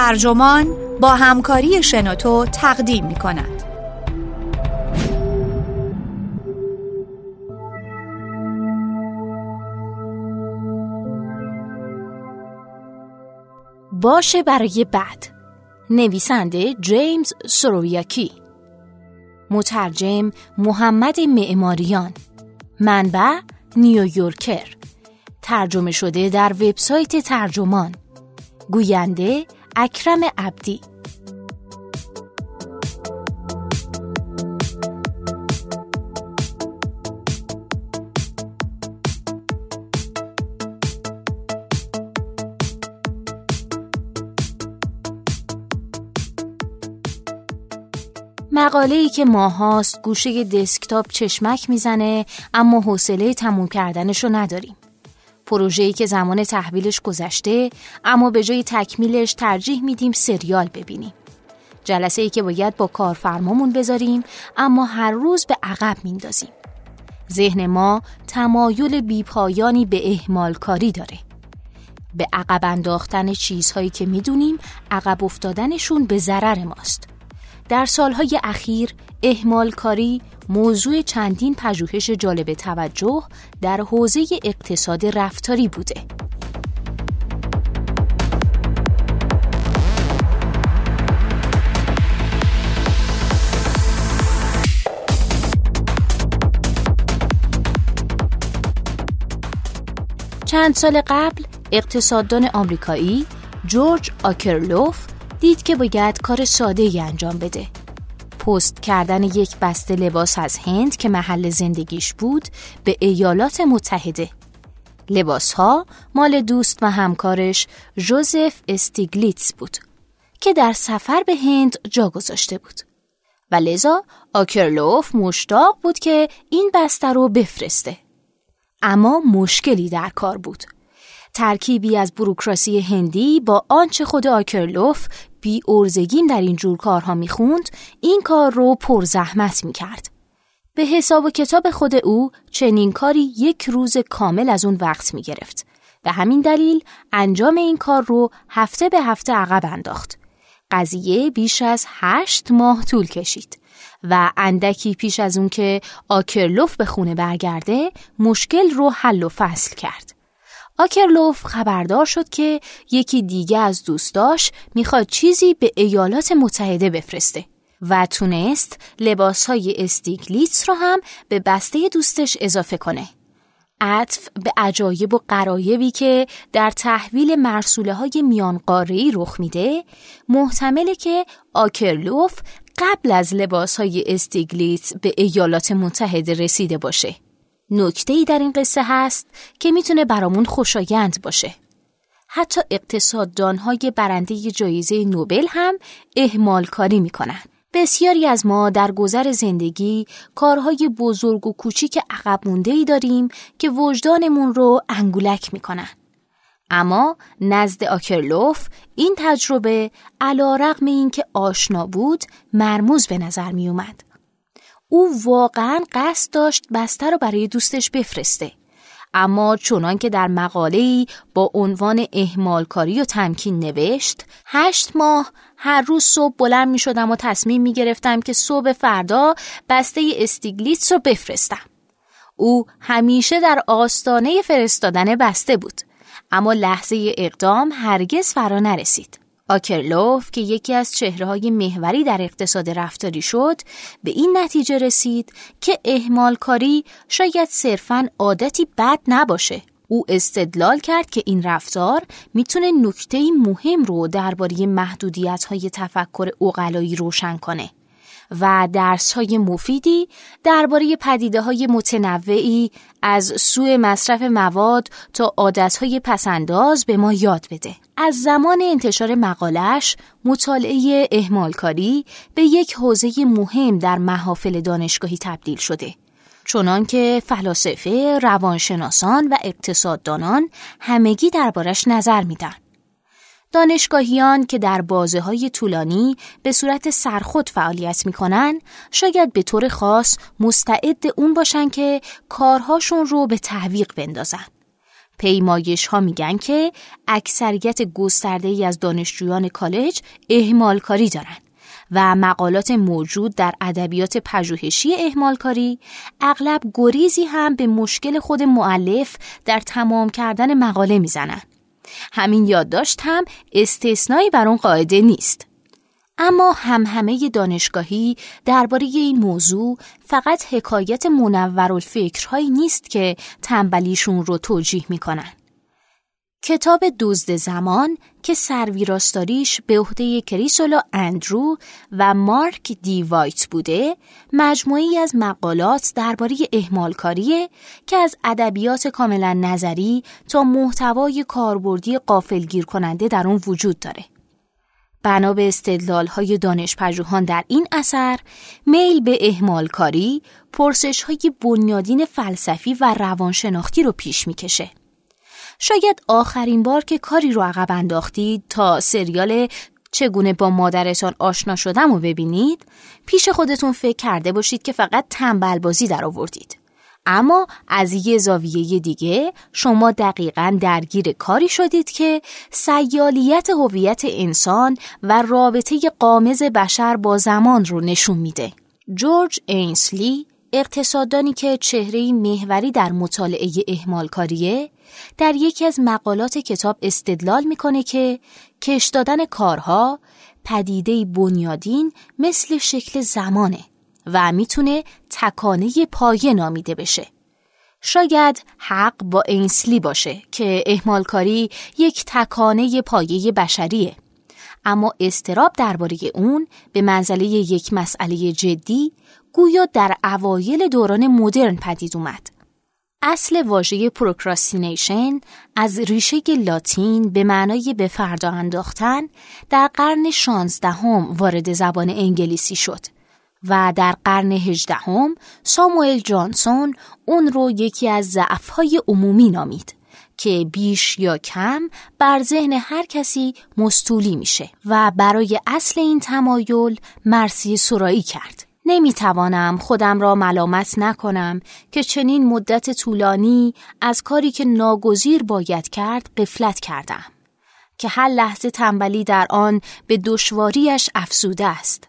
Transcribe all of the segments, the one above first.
ترجمان با همکاری شنوتو تقدیم می کند. باشه برای بعد. نویسنده جیمز سرویاکی. مترجم محمد معماریان. منبع نیویورکر. ترجمه شده در وبسایت ترجمان. گوینده اکرم عبدی مقاله ای که ماهاست گوشه دسکتاپ چشمک می‌زنه اما حوصله تموم کردنشو نداریم. پروژه‌ای که زمان تحویلش گذشته اما به جای تکمیلش ترجیح میدیم سریال ببینیم. جلسه ای که باید با کارفرمامون بذاریم اما هر روز به عقب میندازیم. ذهن ما تمایل بیپایانی به اهمال کاری داره. به عقب انداختن چیزهایی که می‌دونیم عقب افتادنشون به ضرر ماست. در سالهای اخیر اهمال کاری موضوع چندین پژوهش جالب توجه در حوزه اقتصاد رفتاری بوده. چند سال قبل اقتصاددان آمریکایی جورج آکرلوف دید که باید کار ساده ای انجام بده. پست کردن یک بسته لباس از هند که محل زندگیش بود به ایالات متحده. لباس ها مال دوست و همکارش جوزف استیگلیتس بود که در سفر به هند جا گذاشته بود. و لذا آکرلوف مشتاق بود که این بسته رو بفرسته. اما مشکلی در کار بود. ترکیبی از بروکراسی هندی با آنچه خود آکرلوف بی ارزگیم در این جور کارها می‌خوند این کار رو پر زحمت می‌کرد. به حساب و کتاب خود او چنین کاری یک روز کامل از اون وقت می‌گرفت. به همین دلیل انجام این کار رو هفته به هفته عقب انداخت. قضیه بیش از هشت ماه طول کشید و اندکی پیش از اون که آکرلوف به خونه برگرده مشکل رو حل و فصل کرد. آکرلوف خبردار شد که یکی دیگه از دوستاش می‌خواد چیزی به ایالات متحده بفرسته و تونست لباسهای استیگلیتس رو هم به بسته دوستش اضافه کنه. عطف به عجایب و قرایبی که در تحویل مرسوله های میان رخ میده محتمله که آکرلوف قبل از لباس های استیگلیتس به ایالات متحده رسیده باشه. نکته ای در این قصه هست که می‌تونه برامون خوشایند باشه. حتی اقتصاددانهای برنده جایزه نوبل هم اهمال کاری می‌کنن. بسیاری از ما در گذر زندگی کارهای بزرگ و کوچیک عقب مونده ای داریم که وجدانمون رو انگولک می‌کنن. اما نزد آکرلوف این تجربه علا رقم این که آشنا بود مرموز به نظر می اومد. او واقعا قصد داشت بسته رو برای دوستش بفرسته. اما چونان که در مقاله‌ای با عنوان اهمالکاری و تمکین نوشت هشت ماه هر روز صبح بلند می شدم و تصمیم می گرفتم که صبح فردا بسته استیگلیتس رو بفرستم. او همیشه در آستانه فرستادن بسته بود اما لحظه اقدام هرگز فرا نرسید. آکرلوف که یکی از چهرههای محوری در اقتصاد رفتاری شد به این نتیجه رسید که اهمال کاری شاید صرفاً عادتی بد نباشه. او استدلال کرد که این رفتار می‌تونه نکته مهم رو درباره محدودیت های تفکر اقلایی روشن کنه. و درس های مفیدی درباره پدیده های متنوعی از سوء مصرف مواد تا عادت های پسنداز به ما یاد بده. از زمان انتشار مقالش مطالعه اهمالکاری به یک حوزه مهم در محافل دانشگاهی تبدیل شده. چنان که فلاسفه، روانشناسان و اقتصاددانان همگی دربارش نظر میدن. دانشگاهیان که در بازه های طولانی به صورت سرخود فعالیت می‌کنن شاید به طور خاص مستعد اون باشن که کارهاشون رو به تحویق بندازن. پیمایش ها میگن که اکثریت گسترده ای از دانشجویان کالج اهمال کاری دارن و مقالات موجود در ادبیات پژوهشی اهمالکاری اغلب گریزی هم به مشکل خود معلف در تمام کردن مقاله می‌زنن. همین یادداشت هم استثنایی بر اون قاعده نیست. اما هم همه دانشگاهی درباره این موضوع فقط حکایت منور الفکرهایی نیست که تنبلیشون رو توجیه می‌کنن. کتاب دزد زمان که سرویراستاریش به عهده کریسولا اندرو و مارک دی وایت بوده مجموعی از مقالات درباره اهمالکاریه که از ادبیات کاملا نظری تا محتوای کاربردی قافلگیر کننده در اون وجود داره. بنا به استدلال های دانش پژوهان در این اثر میل به اهمالکاری پرسش های بنیادین فلسفی و روانشناختی رو پیش می‌کشه. شاید آخرین بار که کاری رو عقب انداختید تا سریال چگونه با مادرتان آشنا شدم و ببینید پیش خودتون فکر کرده باشید که فقط تنبل بازی در آوردید. اما از یه زاویه دیگه شما دقیقا درگیر کاری شدید که سیالیت هویت انسان و رابطه قامز بشر با زمان رو نشون میده. جورج اینسلی اقتصاددانی که چهره محوری در مطالعه اهمالکاریه در یکی از مقالات کتاب استدلال می‌کنه که کش دادن کارها پدیده بنیادین مثل شکل زمانه و می‌تونه تکانه پایه نامیده بشه. شاید حق با اینسلی باشه که اهمالکاری یک تکانه پایه بشریه. اما اضطراب درباره اون به منزله یک مسئله جدی گویا در اوایل دوران مدرن پدید اومد. اصل واژه procrastination از ریشه لاتین به معنای به فردا انداختن در قرن شانزدهم وارد زبان انگلیسی شد و در قرن هجدهم ساموئل جانسون اون رو یکی از ضعفهای عمومی نامید که بیش یا کم بر ذهن هر کسی مستولی میشه و برای اصل این تمایل مرسی سرایی کرد. نمی‌توانم خودم را ملامت نکنم که چنین مدت طولانی از کاری که ناگزیر باید کرد قفلت کردم که هر لحظه تنبلی در آن به دشواریش افسوده است.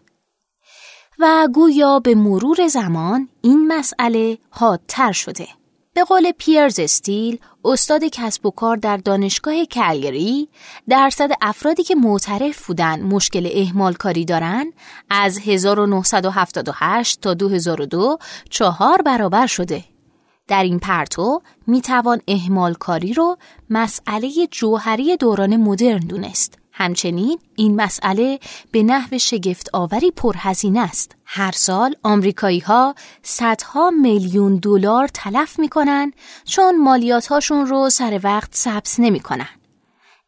و گویا به مرور زمان این مسئله حادتر شده. به قول پیرز استیل استاد کسب و کار در دانشگاه کلگری درصد افرادی که معترف بودن مشکل اهمال کاری دارن از 1978 تا 2002 چهار برابر شده. در این پرتو می توان اهمال کاری رو مسئله جوهری دوران مدرن دونست. همچنین این مسئله به نحو شگفت آوری پرهزینه است. هر سال آمریکایی ها صدها میلیون دلار تلف می‌کنن چون مالیات هاشون رو سر وقت ثبت نمی‌کنن.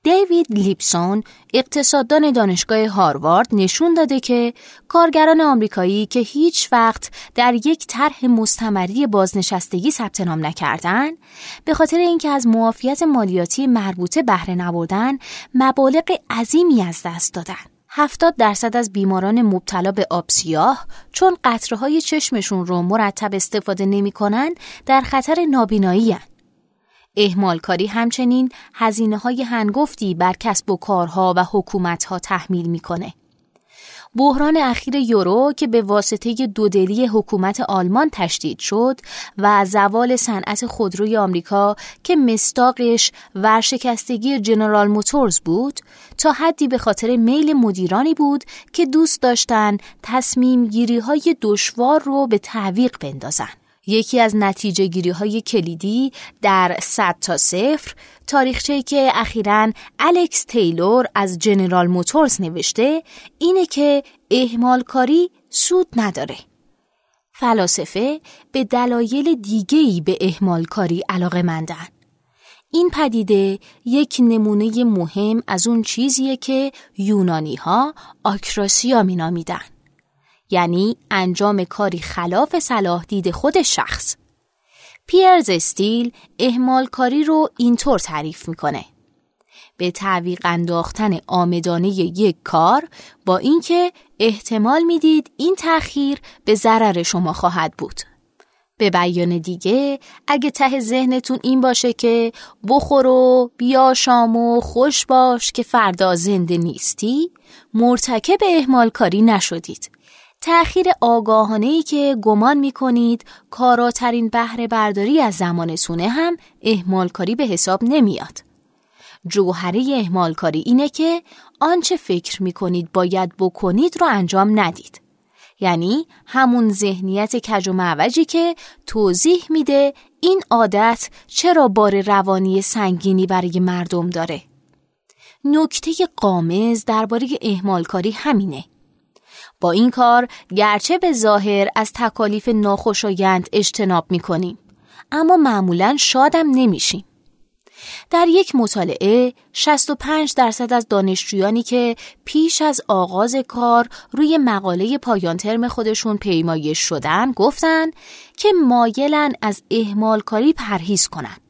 دیوید لیپسون اقتصاددان دانشگاه هاروارد نشون داده که کارگران آمریکایی که هیچ وقت در یک طرح مستمری بازنشستگی ثبت نام نکردن به خاطر اینکه از معافیت مالیاتی مربوطه بهره نبردن مبالغ عظیمی از دست دادن. 70 درصد از بیماران مبتلا به آب سیاه چون قطره های چشمشون رو مرتب استفاده نمی در خطر نابینایی هن. اهمالکاری همچنین هزینه های هنگفتی بر کسب و کارها و حکومت ها تحمیل می‌کنه. بحران اخیر یورو که به واسطه دودلی حکومت آلمان تشدید شد و زوال صنعت خودروی آمریکا که مستاقش ورشکستگی جنرال موتورز بود تا حدی به خاطر میل مدیرانی بود که دوست داشتن تصمیم گیری های دشوار رو به تعویق بندازن. یکی از نتیجه گیری های کلیدی در 100 تا صفر تاریخچه‌ای که اخیرا الکس تیلور از جنرال موتورز نوشته اینه که اهمال کاری سود نداره. فلاسفه به دلایل دیگه‌ای به اهمال کاری علاقه مندن. این پدیده یک نمونه مهم از اون چیزیه که یونانی ها آکراسیا مینامیدن. یعنی انجام کاری خلاف صلاح دید خود شخص. پیرز استیل اهمال کاری رو اینطور تعریف می‌کنه. به تعویق انداختن آمدانه یک کار با اینکه احتمال می‌دید این تأخیر به ضرر شما خواهد بود. به بیان دیگه اگه ته ذهنتون این باشه که بخور و بیا شام و خوش باش که فردا زنده نیستی مرتکب احمال کاری نشدید تأخیر آگاهانه ای که گمان می کنید کاراترین بهره برداری از زمانتونه هم احمال کاری به حساب نمیاد. جوهره احمال کاری اینه که آنچه فکر می کنید باید بکنید رو انجام ندید. یعنی همون ذهنیت کج و معوجی که توضیح میده این عادت چرا بار روانی سنگینی برای مردم داره. نکته قامز درباره اهمالکاری همینه. با این کار گرچه به ظاهر از تکالیف ناخوشایند اجتناب می‌کنیم اما معمولا شادم نمیشیم. در یک مطالعه 65 درصد از دانشجویانی که پیش از آغاز کار روی مقاله پایان ترم خودشون پیمایش شدن گفتن که مایلن از اهمال کاری پرهیز کنند.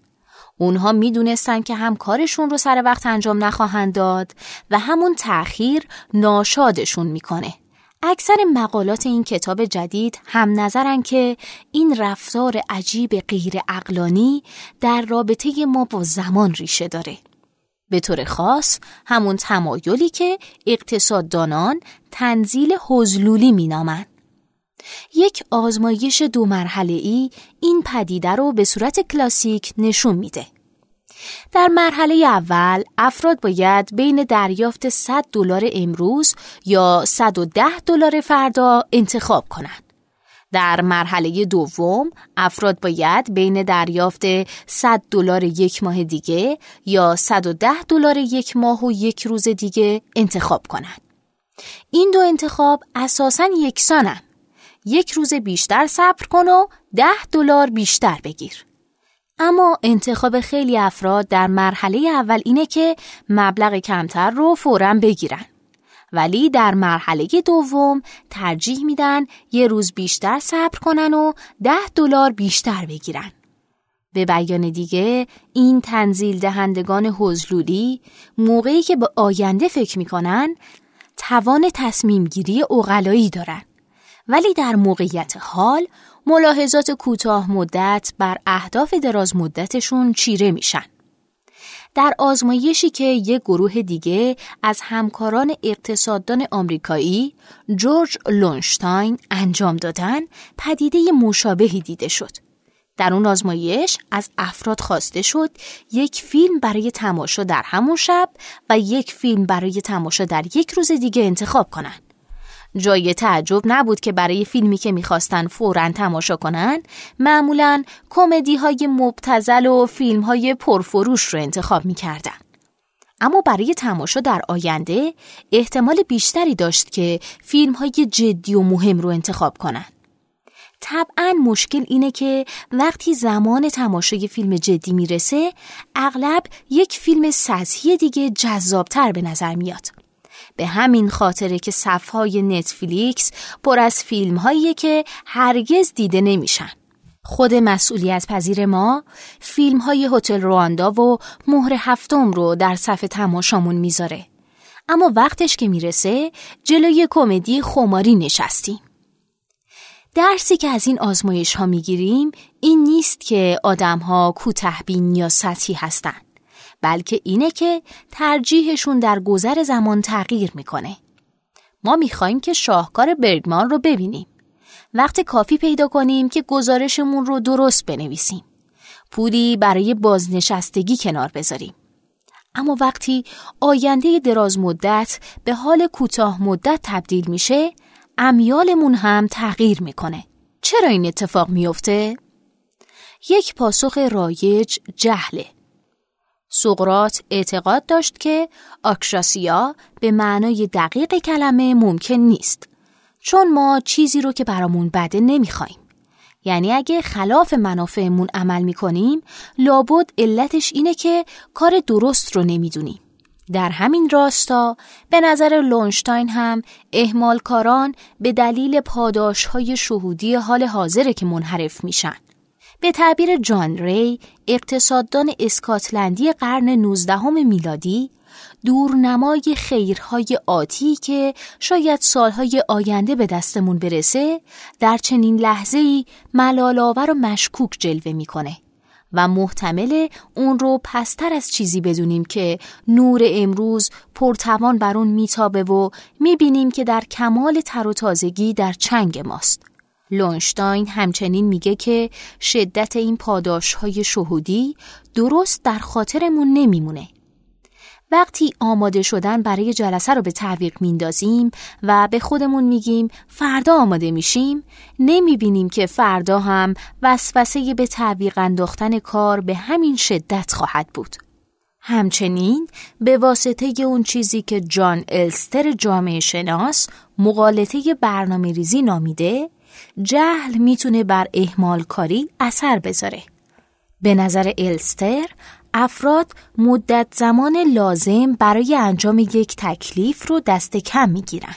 اونها می‌دونستن که هم کارشون رو سر وقت انجام نخواهند داد و همون تأخیر ناشادشون می‌کنه. اکثر مقالات این کتاب جدید هم نظرن که این رفتار عجیب غیر اقلانی در رابطه ما با زمان ریشه داره. به طور خاص همون تمایلی که اقتصاددانان تنزیل حزلولی مینامند. یک آزمایش دو مرحله ای این پدیده رو به صورت کلاسیک نشون میده. در مرحله اول افراد باید بین دریافت 100 دلار امروز یا 110 دلار فردا انتخاب کنند. در مرحله دوم افراد باید بین دریافت 100 دلار یک ماه دیگه یا 110 دلار یک ماه و یک روز دیگه انتخاب کنند. این دو انتخاب اساساً یکسانن. یک روز بیشتر صبر کن و 10 دلار بیشتر بگیر. اما انتخاب خیلی افراد در مرحله اول اینه که مبلغ کمتر رو فورا بگیرن. ولی در مرحله دوم ترجیح میدن یه روز بیشتر صبر کنن و ده دلار بیشتر بگیرن. به بیان دیگه این تنزیل دهندگان حزلولی موقعی که به آینده فکر می‌کنن توان تصمیم گیری اغلایی دارن. ولی در موقعیت حال ملاحظات کوتاه مدت بر اهداف دراز مدتشون چیره میشن. در آزمایشی که یک گروه دیگه از همکاران اقتصاددان آمریکایی جورج لونشتاین انجام دادن پدیده مشابهی دیده شد. در اون آزمایش از افراد خواسته شد یک فیلم برای تماشا در همون شب و یک فیلم برای تماشا در یک روز دیگه انتخاب کنند. جای تعجب نبود که برای فیلمی که می‌خواستن فورا تماشا کنن معمولا کمدی های مبتزل و فیلم های پرفروش رو انتخاب می‌کردن. اما برای تماشا در آینده احتمال بیشتری داشت که فیلم های جدی و مهم رو انتخاب کنن. طبعا مشکل اینه که وقتی زمان تماشای فیلم جدی می‌رسه اغلب یک فیلم سطحی دیگه جذابتر به نظر میاد. به همین خاطره که صفهای نتفلیکس پر از فیلم هایی که هرگز دیده نمیشن. خود مسئولیت پذیر ما فیلم های هتل رواندا و مهر هفتم رو در صف تماشامون می‌ذاره. اما وقتش که می‌رسه جلوی کمدی خماری نشستیم. درسی که از این آزمایش ها می‌گیریم این نیست که آدم ها کوتهبین یا سطحی هستند. بلکه اینه که ترجیحشون در گذر زمان تغییر می‌کنه. ما می‌خوایم که شاهکار برگمان رو ببینیم. وقت کافی پیدا کنیم که گزارشمون رو درست بنویسیم. پولی برای بازنشستگی کنار بذاریم. اما وقتی آینده دراز مدت به حال کوتاه مدت تبدیل میشه، امیالمون هم تغییر می‌کنه. چرا این اتفاق میفته؟ یک پاسخ رایج جهله. سقرات اعتقاد داشت که آکشاسیا به معنای دقیق کلمه ممکن نیست چون ما چیزی رو که برامون بده نمی‌خوایم. یعنی اگه خلاف منافعمون عمل می‌کنیم لابد علتش اینه که کار درست رو نمی‌دونیم. در همین راستا به نظر لونشتاین هم اهمالکاران به دلیل پاداش های شهودی حال حاضره که منحرف میشن. به تعبیر جان ری اقتصاددان اسکاتلندی قرن 19 میلادی دورنمای خیرهای آتی که شاید سالهای آینده به دستمون برسه در چنین لحظه ای ملالآور و مشکوک جلوه می‌کنه و محتمل اون رو پستر از چیزی بدونیم که نور امروز پرتوان بر اون میتابه و می‌بینیم که در کمال تر و تازگی در چنگ ماست. لونشتاین همچنین میگه که شدت این پاداش های شهودی درست در خاطرمون نمیمونه وقتی آماده شدن برای جلسه رو به تعویق میندازیم و به خودمون میگیم فردا آماده میشیم نمی‌بینیم که فردا هم وسوسه به تعویق انداختن کار به همین شدت خواهد بود. همچنین به واسطه اون چیزی که جان الستر جامعه شناس مقالطه برنامه ریزی نامیده جهل می‌تونه بر احمال کاری اثر بذاره. به نظر الستر افراد مدت زمان لازم برای انجام یک تکلیف رو دست کم می‌گیرن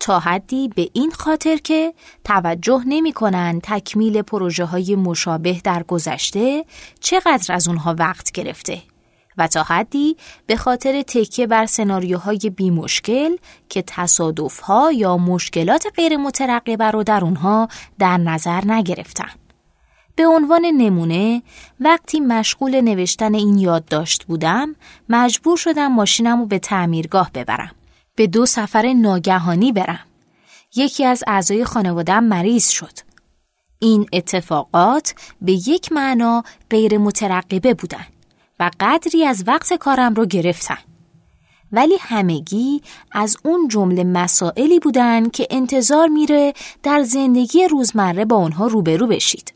تا حدی به این خاطر که توجه نمی کنن تکمیل پروژه های مشابه در گذشته چقدر از اونها وقت گرفته و تا حدی به خاطر تکیه بر سناریوهای بی مشکل که تصادف ها یا مشکلات غیر مترقبه رو در اونها در نظر نگرفتن. به عنوان نمونه وقتی مشغول نوشتن این یادداشت بودم مجبور شدم ماشینم رو به تعمیرگاه ببرم. به دو سفر ناگهانی برم. یکی از اعضای خانوادم مریض شد. این اتفاقات به یک معنا غیر مترقبه بودن. و قدری از وقت کارم رو گرفتن ولی همگی از اون جمله مسائلی بودن که انتظار میره در زندگی روزمره با اونها روبرو بشید.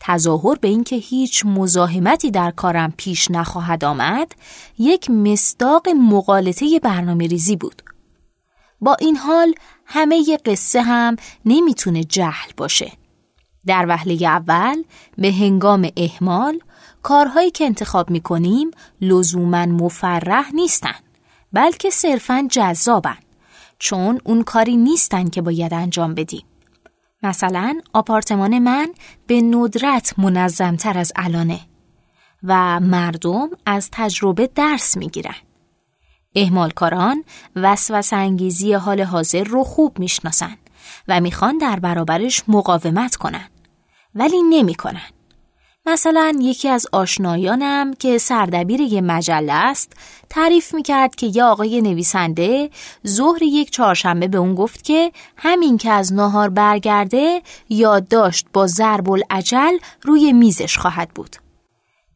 تظاهر به اینکه هیچ مزاحمتی در کارم پیش نخواهد آمد یک مصداق مقالطه برنامه ریزی بود. با این حال همه ی قصه هم نمی‌تونه جهل باشه. در وهله اول به هنگام احمال کارهایی که انتخاب می‌کنیم لزوما مفرح نیستن بلکه صرفا جذابن چون اون کاری نیستن که باید انجام بدیم مثلا آپارتمان من به ندرت منظمتر از الانه و مردم از تجربه درس می‌گیرن. اهمالکاران وسوس انگیزی حال حاضر رو خوب می‌شناسن و می‌خوان در برابرش مقاومت کنن ولی نمی‌کنن. مثلا یکی از آشنایانم که سردبیر یه مجله است تعریف می‌کرد که یه آقای نویسنده ظهر یک چهارشنبه به اون گفت که همین که از ناهار برگرده یادداشت با ضرب العجل روی میزش خواهد بود.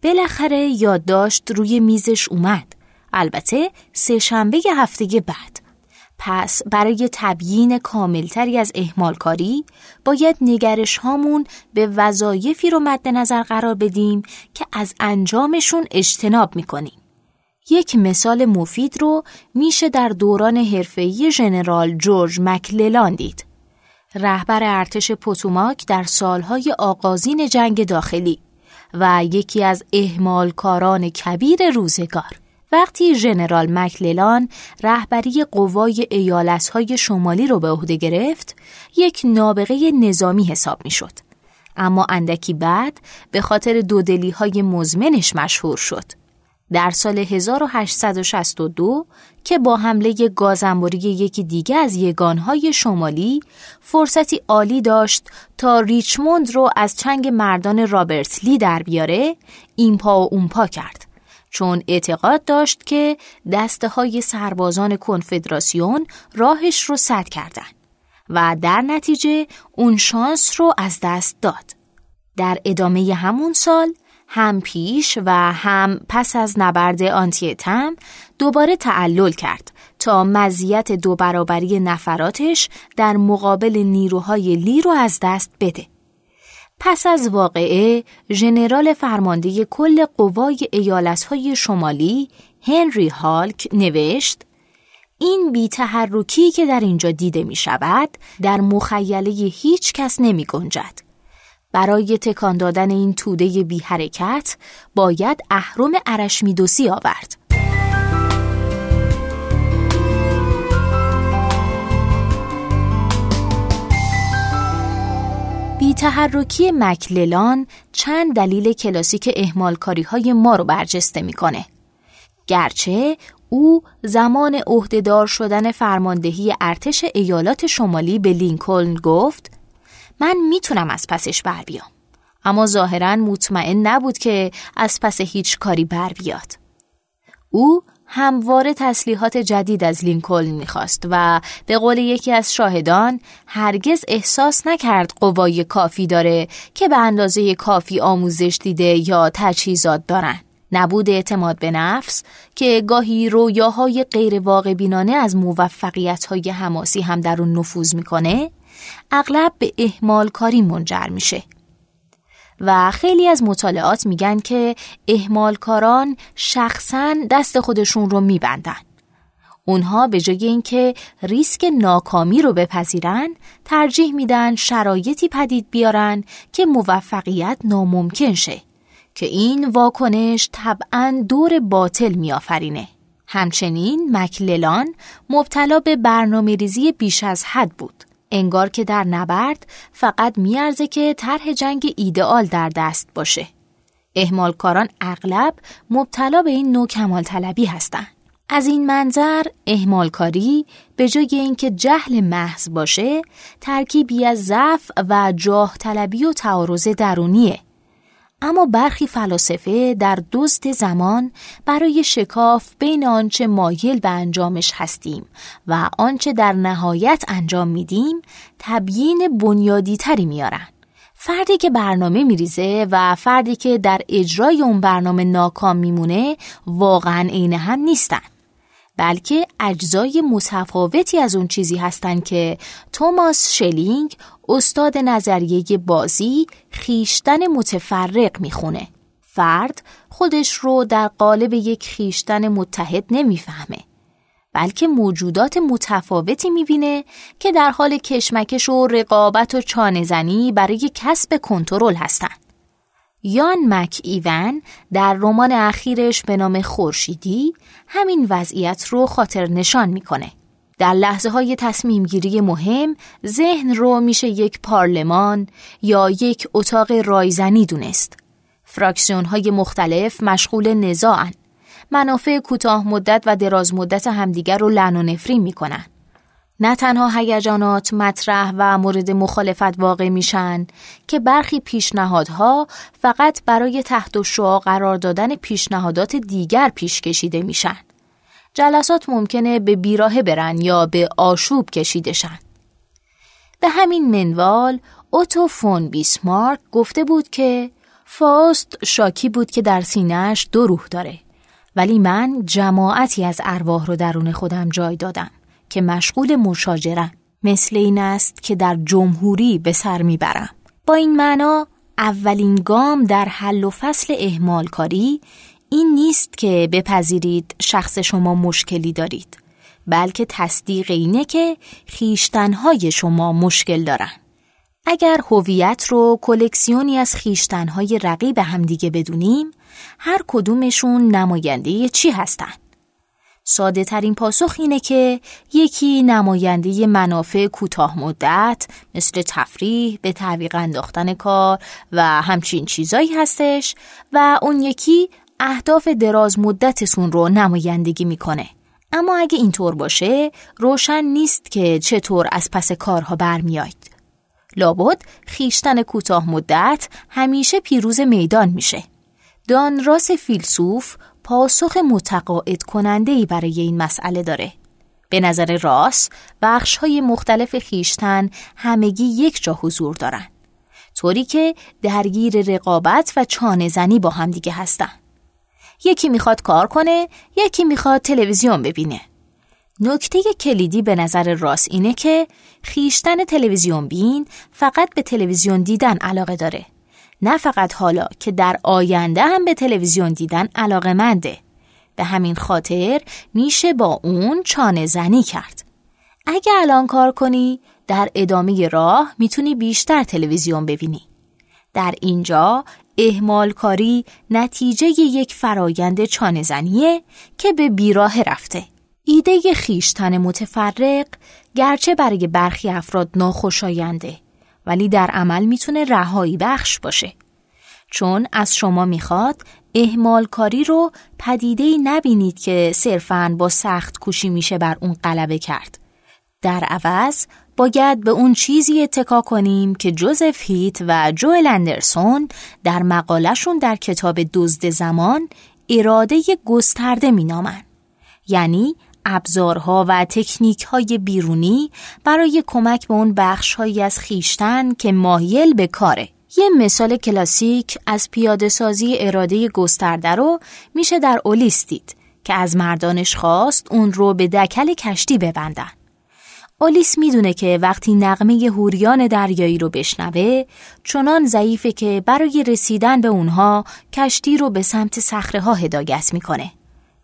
بالاخره یادداشت روی میزش اومد. البته سه شنبه هفته بعد. پس برای تبیین کاملتری از احمالکاری باید نگرش هامون به وظایفی رو مد نظر قرار بدیم که از انجامشون اجتناب می‌کنیم. یک مثال مفید رو میشه در دوران حرفه‌ای ژنرال جورج مکللان دید. رهبر ارتش پوتوماک در سالهای آغازین جنگ داخلی و یکی از اهمالکاران کبیر روزگار. وقتی ژنرال مکللان رهبری قوای ایالتهای شمالی رو به عهده گرفت، یک نابغه نظامی حساب می شد. اما اندکی بعد به خاطر دودلی های مزمنش مشهور شد. در سال 1862 که با حمله گازنبوری یکی دیگه از یگانهای شمالی فرصتی عالی داشت تا ریچموند رو از چنگ مردان رابرت لی در بیاره این پا و اون پا کرد. چون اعتقاد داشت که دسته های سربازان کنفدراسیون راهش رو سد کردن و در نتیجه اون شانس رو از دست داد. در ادامه همون سال هم پیش و هم پس از نبرد آنتیتم دوباره تعلل کرد تا مزیت دو برابری نفراتش در مقابل نیروهای لی رو از دست بده. پس از واقعه ژنرال فرمانده کل قوای ایالتهای شمالی هنری هالک نوشت این بیتحرکی که در اینجا دیده می شود در مخیله هیچ کس نمی گنجد. برای تکان دادن این توده بی حرکت باید اهرم ارشمیدوسی آورد. تحرکی مکللان چند دلیل کلاسیک اهمالکاری های ما رو برجسته می‌کنه. گرچه او زمان عهدهدار شدن فرماندهی ارتش ایالات شمالی به لینکلن گفت من می‌تونم از پسش بر بیام اما ظاهرا مطمئن نبود که از پس هیچ کاری بر بیاد او همواره تسلیحات جدید از لینکلن می‌خواست و به قول یکی از شاهدان هرگز احساس نکرد قوای کافی داره که به اندازه کافی آموزش دیده یا تجهیزات دارن. نبود اعتماد به نفس که گاهی رویاهای غیر واقع بینانه از موفقیت های حماسی هم در اون نفوذ می‌کنه اغلب به احمال کاری منجر میشه و خیلی از مطالعات میگن که اهمالکاران شخصا دست خودشون رو میبندن. اونها به جای اینکه ریسک ناکامی رو بپذیرن ترجیح میدن شرایطی پدید بیارن که موفقیت ناممکن شه که این واکنش طبعا دور باطل میآفرینه. همچنین مکللان مبتلا به برنامه ریزی بیش از حد بود. انگار که در نبرد فقط میارزه که طرح جنگ ایدئال در دست باشه. اهمالکاران اغلب مبتلا به این نوع کمال طلبی هستند. از این منظر اهمالکاری به جای اینکه جهل محض باشه ترکیبی از ضعف و جاه طلبی و تعارض درونیه اما برخی فلاسفه در دوست زمان برای شکاف بین آنچه مایل به انجامش هستیم و آنچه در نهایت انجام میدیم تبیین بنیادی تری میارن. فردی که برنامه میریزه و فردی که در اجرای اون برنامه ناکام میمونه واقعا عین هم نیستن. بلکه اجزای متفاوتی از اون چیزی هستند که توماس شلینگ استاد نظریه بازی خیشتن متفرق می‌خونه. فرد خودش رو در قالب یک خیشتن متحد نمی‌فهمه. بلکه موجودات متفاوتی می‌بینه که در حال کشمکش و رقابت و چانهزنی برای کسب کنترل هستند. یان مک ایون در رمان اخیرش به نام خورشیدی همین وضعیت رو خاطر نشان می‌کنه. در لحظه های تصمیم گیری مهم ذهن رو میشه یک پارلمان یا یک اتاق رایزنی دونست. فراکسیون های مختلف مشغول نزاعن. منافع کوتاه مدت و دراز مدت همدیگر رو لعن و نفرین می‌کنن. نه تنها هیجانات مطرح و مورد مخالفت واقع میشن که برخی پیشنهادها فقط برای تحت و شعا قرار دادن پیشنهادات دیگر پیش کشیده میشن. جلسات ممکنه به بیراه برن یا به آشوب کشیده شن. به همین منوال اوتو فون بیسمارک گفته بود که فاست شاکی بود که در سینهش دو روح داره ولی من جماعتی از ارواح رو درون خودم جای دادم که مشغول مشاجرم مثل این است که در جمهوری به سر می‌برم با این معنا اولین گام در حل و فصل اهمال کاری این نیست که بپذیرید شخص شما مشکلی دارید بلکه تصدیق اینه که خیشتنهای شما مشکل دارن. اگر هویت رو کلکسیونی از خیشتنهای رقیب همدیگه بدونیم هر کدومشون نماینده چی هستن؟ ساده ترین پاسخ اینه که یکی نماینده منافع کوتاه مدت مثل تفریح به تعویق انداختن کار و همچین چیزایی هستش و اون یکی اهداف دراز مدتتون رو نمایندگی می‌کنه. اما اگه اینطور باشه روشن نیست که چطور از پس کارها برمیاید. لابد خیشتن کوتاه مدت همیشه پیروز میدان میشه. دان راس فیلسوف پاسخ متقاعد کننده ای برای این مسئله داره. به نظر راس بخش های مختلف خیشتن همگی یک جا حضور دارن. طوری که درگیر رقابت و چانه زنی با همدیگه هستن. یکی می‌خواد کار کنه، یکی می‌خواد تلویزیون ببینه. نکته کلیدی به نظر راس اینه که خیشتن تلویزیون بین فقط به تلویزیون دیدن علاقه داره. نه فقط حالا که در آینده هم به تلویزیون دیدن علاقه منده. به همین خاطر میشه با اون چانه زنی کرد. اگه الان کار کنی در ادامه راه می‌تونی بیشتر تلویزیون ببینی. در اینجا اهمال کاری نتیجه یک فرایند چانه زنیه که به بیراه رفته. ایده خیشتن متفرق گرچه برای برخی افراد ناخوشاینده ولی در عمل می‌تونه رهایی بخش باشه چون از شما می‌خواد اهمال کاری رو پدیده نبینید که صرفاً با سخت کوشی میشه بر اون غلبه کرد. در عوض باید به اون چیزی اتکا کنیم که جوزف هیت و جوئل اندرسون در مقالشون در کتاب دزد زمان اراده گسترده مینامن. یعنی ابزارها و تکنیک های بیرونی برای کمک به اون بخش از خیشتن که مایل به کاره. یه مثال کلاسیک از پیاده سازی اراده گسترده رو میشه در اولیس دید که از مردانش خواست اون رو به دکل کشتی ببندن. اولیس می‌دونه که وقتی نقمه هوریان دریایی رو بشنوه چنان ضعیفه که برای رسیدن به اونها کشتی رو به سمت صخره ها هدایت می‌کنه.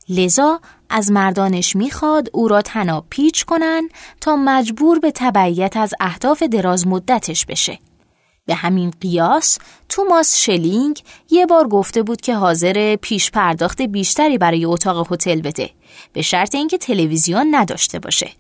لذا از مردانش می‌خواد او را تناب پیچ کنن تا مجبور به تبعیت از اهداف دراز مدتش بشه. به همین قیاس توماس شلینگ یه بار گفته بود که حاضر پیش پرداخت بیشتری برای اتاق هتل بده به شرط اینکه تلویزیون نداشته باشه.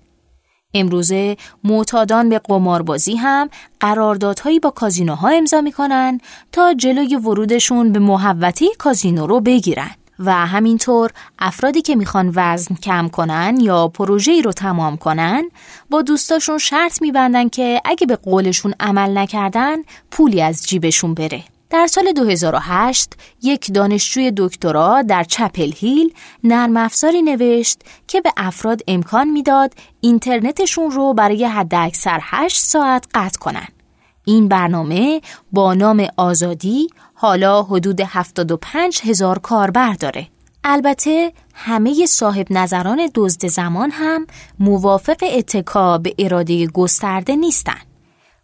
امروزه معتادان به قماربازی هم قراردادهایی با کازینوها امضا می‌کنن تا جلوی ورودشون به محوطه کازینو رو بگیرن. و همینطور افرادی که می‌خوان وزن کم کنن یا پروژه‌ای رو تمام کنن با دوستاشون شرط میبندن که اگه به قولشون عمل نکردن پولی از جیبشون بره. در سال 2008 یک دانشجوی دکترا در چپل هیل نرم افزاری نوشت که به افراد امکان می‌داد اینترنتشون رو برای حداکثر 8 ساعت قطع کنن. این برنامه با نام آزادی حالا حدود 75 هزار کاربر داره. البته همه صاحب نظران دزد زمان هم موافق اتکا به اراده گسترده نیستن.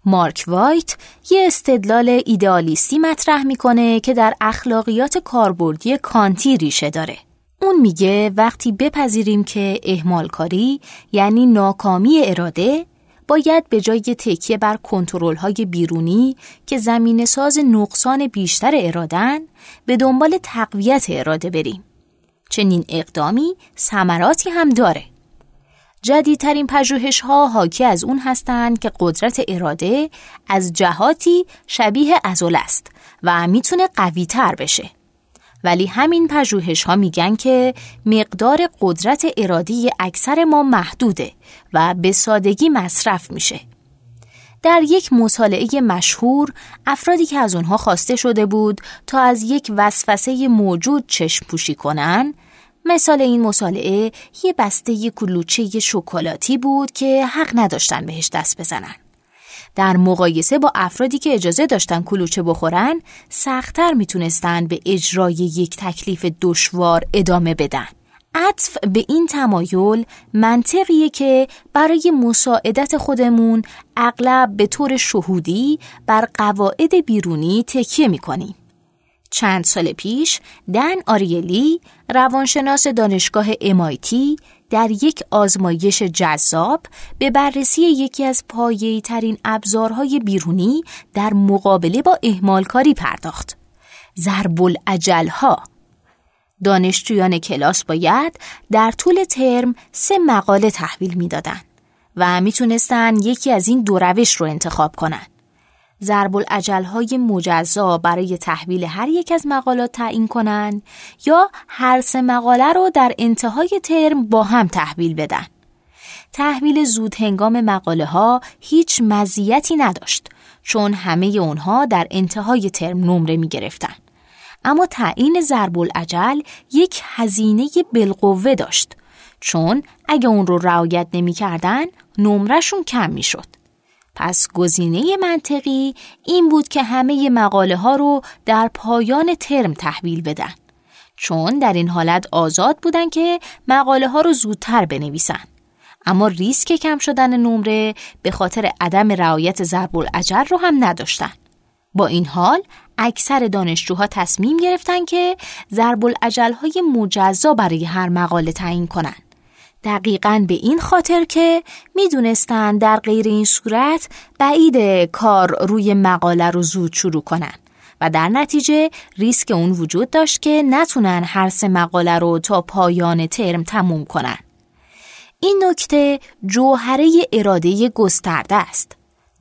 مارک وایت یه استدلال ایدئالیستی مطرح می‌کنه که در اخلاقیات کاربردی کانتی ریشه داره. اون میگه وقتی بپذیریم که اهمال کاری یعنی ناکامی اراده باید به جای تکیه بر کنترل های بیرونی که زمین ساز نقصان بیشتر ارادن به دنبال تقویت اراده بریم. چنین اقدامی ثمراتی هم داره. جدیدترین پژوهش ها حاکی از اون هستند که قدرت اراده از جهاتی شبیه ازول است و می‌تونه قوی تر بشه. ولی همین پژوهش ها میگن که مقدار قدرت ارادی اکثر ما محدوده و به سادگی مصرف میشه. در یک مطالعه مشهور افرادی که از اونها خواسته شده بود تا از یک وسوسه موجود چشم پوشی کنن مثال این مطالعه یه بسته کلوچه شکلاتی بود که حق نداشتن بهش دست بزنن. در مقایسه با افرادی که اجازه داشتن کلوچه بخورن سختتر می‌تونستن به اجرای یک تکلیف دشوار ادامه بدن. عطف به این تمایل منطقیه که برای مساعدت خودمون اغلب به طور شهودی بر قواعد بیرونی تکیه می‌کنیم. چند سال پیش دن آریلی روانشناس دانشگاه امایتی در یک آزمایش جذاب به بررسی یکی از پایه‌ای ترین ابزارهای بیرونی در مقابله با اهمالکاری پرداخت. ضرب ها دانشجویان کلاس باید در طول ترم سه مقاله تحویل می‌دادند و می‌تونستن یکی از این دو روش رو انتخاب کنند. ضرب های مجزا برای تحویل هر یک از مقالات تعیین کنند یا هر سه مقاله رو در انتهای ترم با هم تحویل بدن. تحویل زود هنگام مقاله ها هیچ مزیتی نداشت چون همه اونها در انتهای ترم نمره می گرفتن. اما تعیین ضرب العجل یک هزینه بالقوه داشت چون اگه اون رو رعایت نمی کردن نمرشون کم می شد. پس گزینه منطقی این بود که همه مقاله ها رو در پایان ترم تحویل بدن. چون در این حالت آزاد بودن که مقاله ها رو زودتر بنویسن. اما ریسک کم شدن نمره به خاطر عدم رعایت ضرب العجل رو هم نداشتن. با این حال اکثر دانشجوها تصمیم گرفتن که ضرب های مجزا برای هر مقاله تعیین کنند. دقیقا به این خاطر که می‌دونستن در غیر این صورت بعید کار روی مقاله رو زود شروع کنن و در نتیجه ریسک اون وجود داشت که نتونن هر سه مقاله رو تا پایان ترم تموم کنن. این نکته جوهره اراده گسترده است.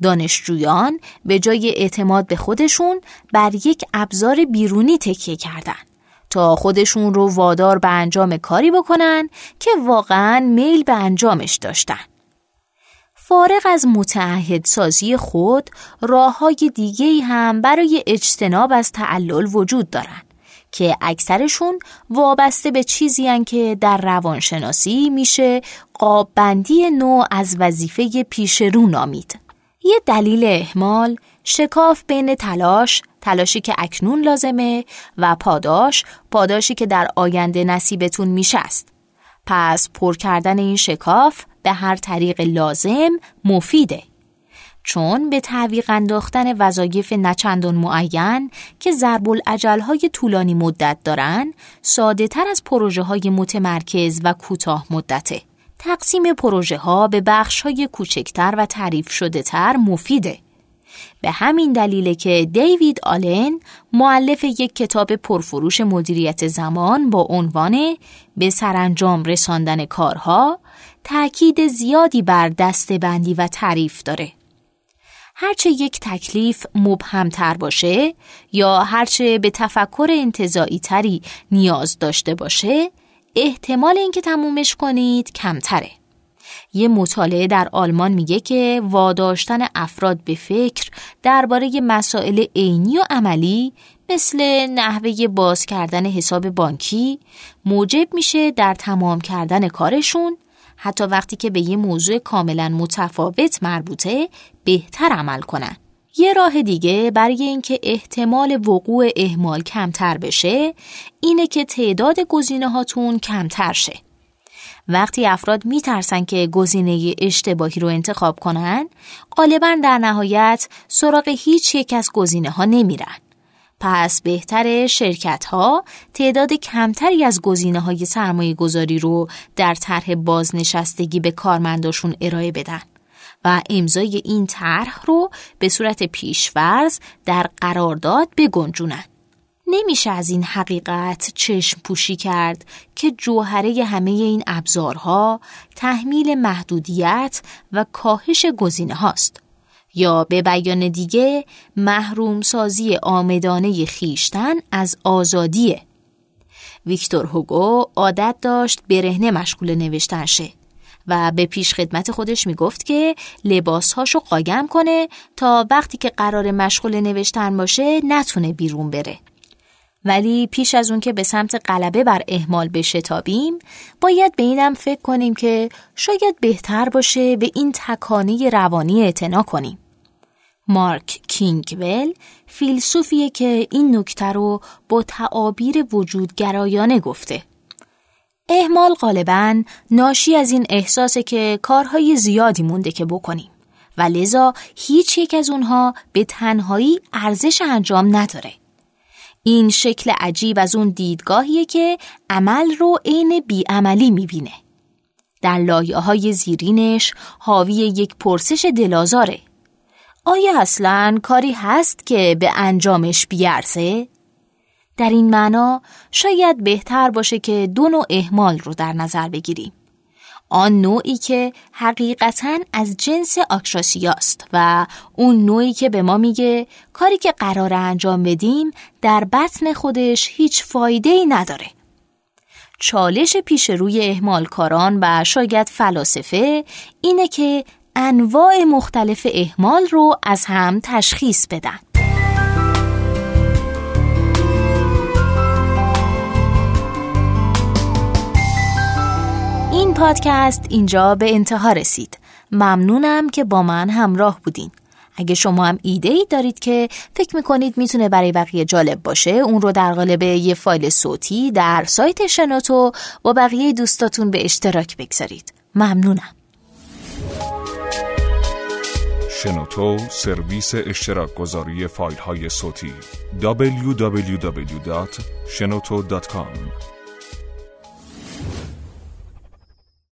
دانشجویان به جای اعتماد به خودشون بر یک ابزار بیرونی تکیه کردند تا خودشون رو وادار به انجام کاری بکنن که واقعا میل به انجامش داشتن. فارغ از متعهد سازی خود راه های دیگه هم برای اجتناب از تعلل وجود دارن که اکثرشون وابسته به چیزی که در روانشناسی میشه قابندی نوع از وظیفه پیش رو نامید. یه دلیل احمال شکاف بین تلاش، تلاشی که اکنون لازمه و پاداش، پاداشی که در آینده نصیبتون میشه است. پس پر کردن این شکاف به هر طریق لازم مفیده. چون به تعویق انداختن وظایف نچندان معین که ضرب های طولانی مدت دارن ساده تر از پروژه های متمرکز و کوتاه مدته. تقسیم پروژه ها به بخش های کوچکتر و تعریف شده تر مفیده. به همین دلیله که دیوید آلن معلف یک کتاب پرفروش مدیریت زمان با عنوان به سرانجام رساندن کارها تأکید زیادی بر دستبندی و تعریف داره. هرچه یک تکلیف مبهمتر باشه یا هرچه به تفکر انتظایی تری نیاز داشته باشه احتمال اینکه تمومش کنید کمتره. یه مطالعه در آلمان میگه که واداشتن افراد به فکر درباره مسائل عینی و عملی مثل نحوه باز کردن حساب بانکی موجب میشه در تمام کردن کارشون حتی وقتی که به یه موضوع کاملا متفاوت مربوطه بهتر عمل کنن. یه راه دیگه برای اینکه احتمال وقوع اهمال کمتر بشه اینه که تعداد گزینه هاتون کمتر شه. وقتی افراد میترسن که گزینه اشتباهی رو انتخاب کنن غالبا در نهایت سراغ هیچ یک از گزینه ها نمیرن. پس بهتر شرکت ها تعداد کمتری از گزینه های سرمایه گذاری رو در طرح بازنشستگی به کارمنداشون ارائه بدن امضای این طرح رو به صورت پیشورز در قرارداد بگنجونن. نمیشه از این حقیقت چشم پوشی کرد که جوهره همه این ابزارها تحمیل محدودیت و کاهش گزینه هاست. یا به بیان دیگه محروم سازی آمدانه خیشتن از آزادیه. ویکتور هوگو عادت داشت برهنه مشغول نوشتن شه و به پیش خدمت خودش می‌گفت که لباسهاشو قاگم کنه تا وقتی که قرار مشغول نوشتن باشه نتونه بیرون بره. ولی پیش از اون که به سمت غلبه بر اهمال بشتابیم باید به اینم فکر کنیم که شاید بهتر باشه به این تکانه روانی اعتنا کنیم. مارک کینگول فیلسوفیه که این نکته رو با تعابیر وجودگرایانه گفته. اهمال غالبا ناشی از این احساسه که کارهای زیادی مونده که بکنیم و لذا هیچ یک از اونها به تنهایی ارزش انجام نداره. این شکل عجیب از اون دیدگاهیه که عمل رو عین بیعملی می‌بینه. در لایه های زیرینش حاوی یک پرسش دلازاره. آیا اصلا کاری هست که به انجامش بیارزه؟ در این معنا شاید بهتر باشه که دو نوع احمال رو در نظر بگیریم. آن نوعی که حقیقتا از جنس آکشاسیاست و اون نوعی که به ما میگه کاری که قرار انجام بدیم در بطن خودش هیچ فایده ای نداره. چالش پیش روی احمال کاران و شاید فلاسفه اینه که انواع مختلف احمال رو از هم تشخیص بدن. پادکست اینجا به انتها رسید. ممنونم که با من همراه بودین. اگه شما هم ایده ای دارید که فکر می‌کنید می‌تونه برای بقیه جالب باشه اون رو در قالب یه فایل صوتی در سایت شنوتو با بقیه دوستاتون به اشتراک بگذارید. ممنونم. شنوتو سرویس اشتراک گذاری فایل های صوتی www.shenoto.com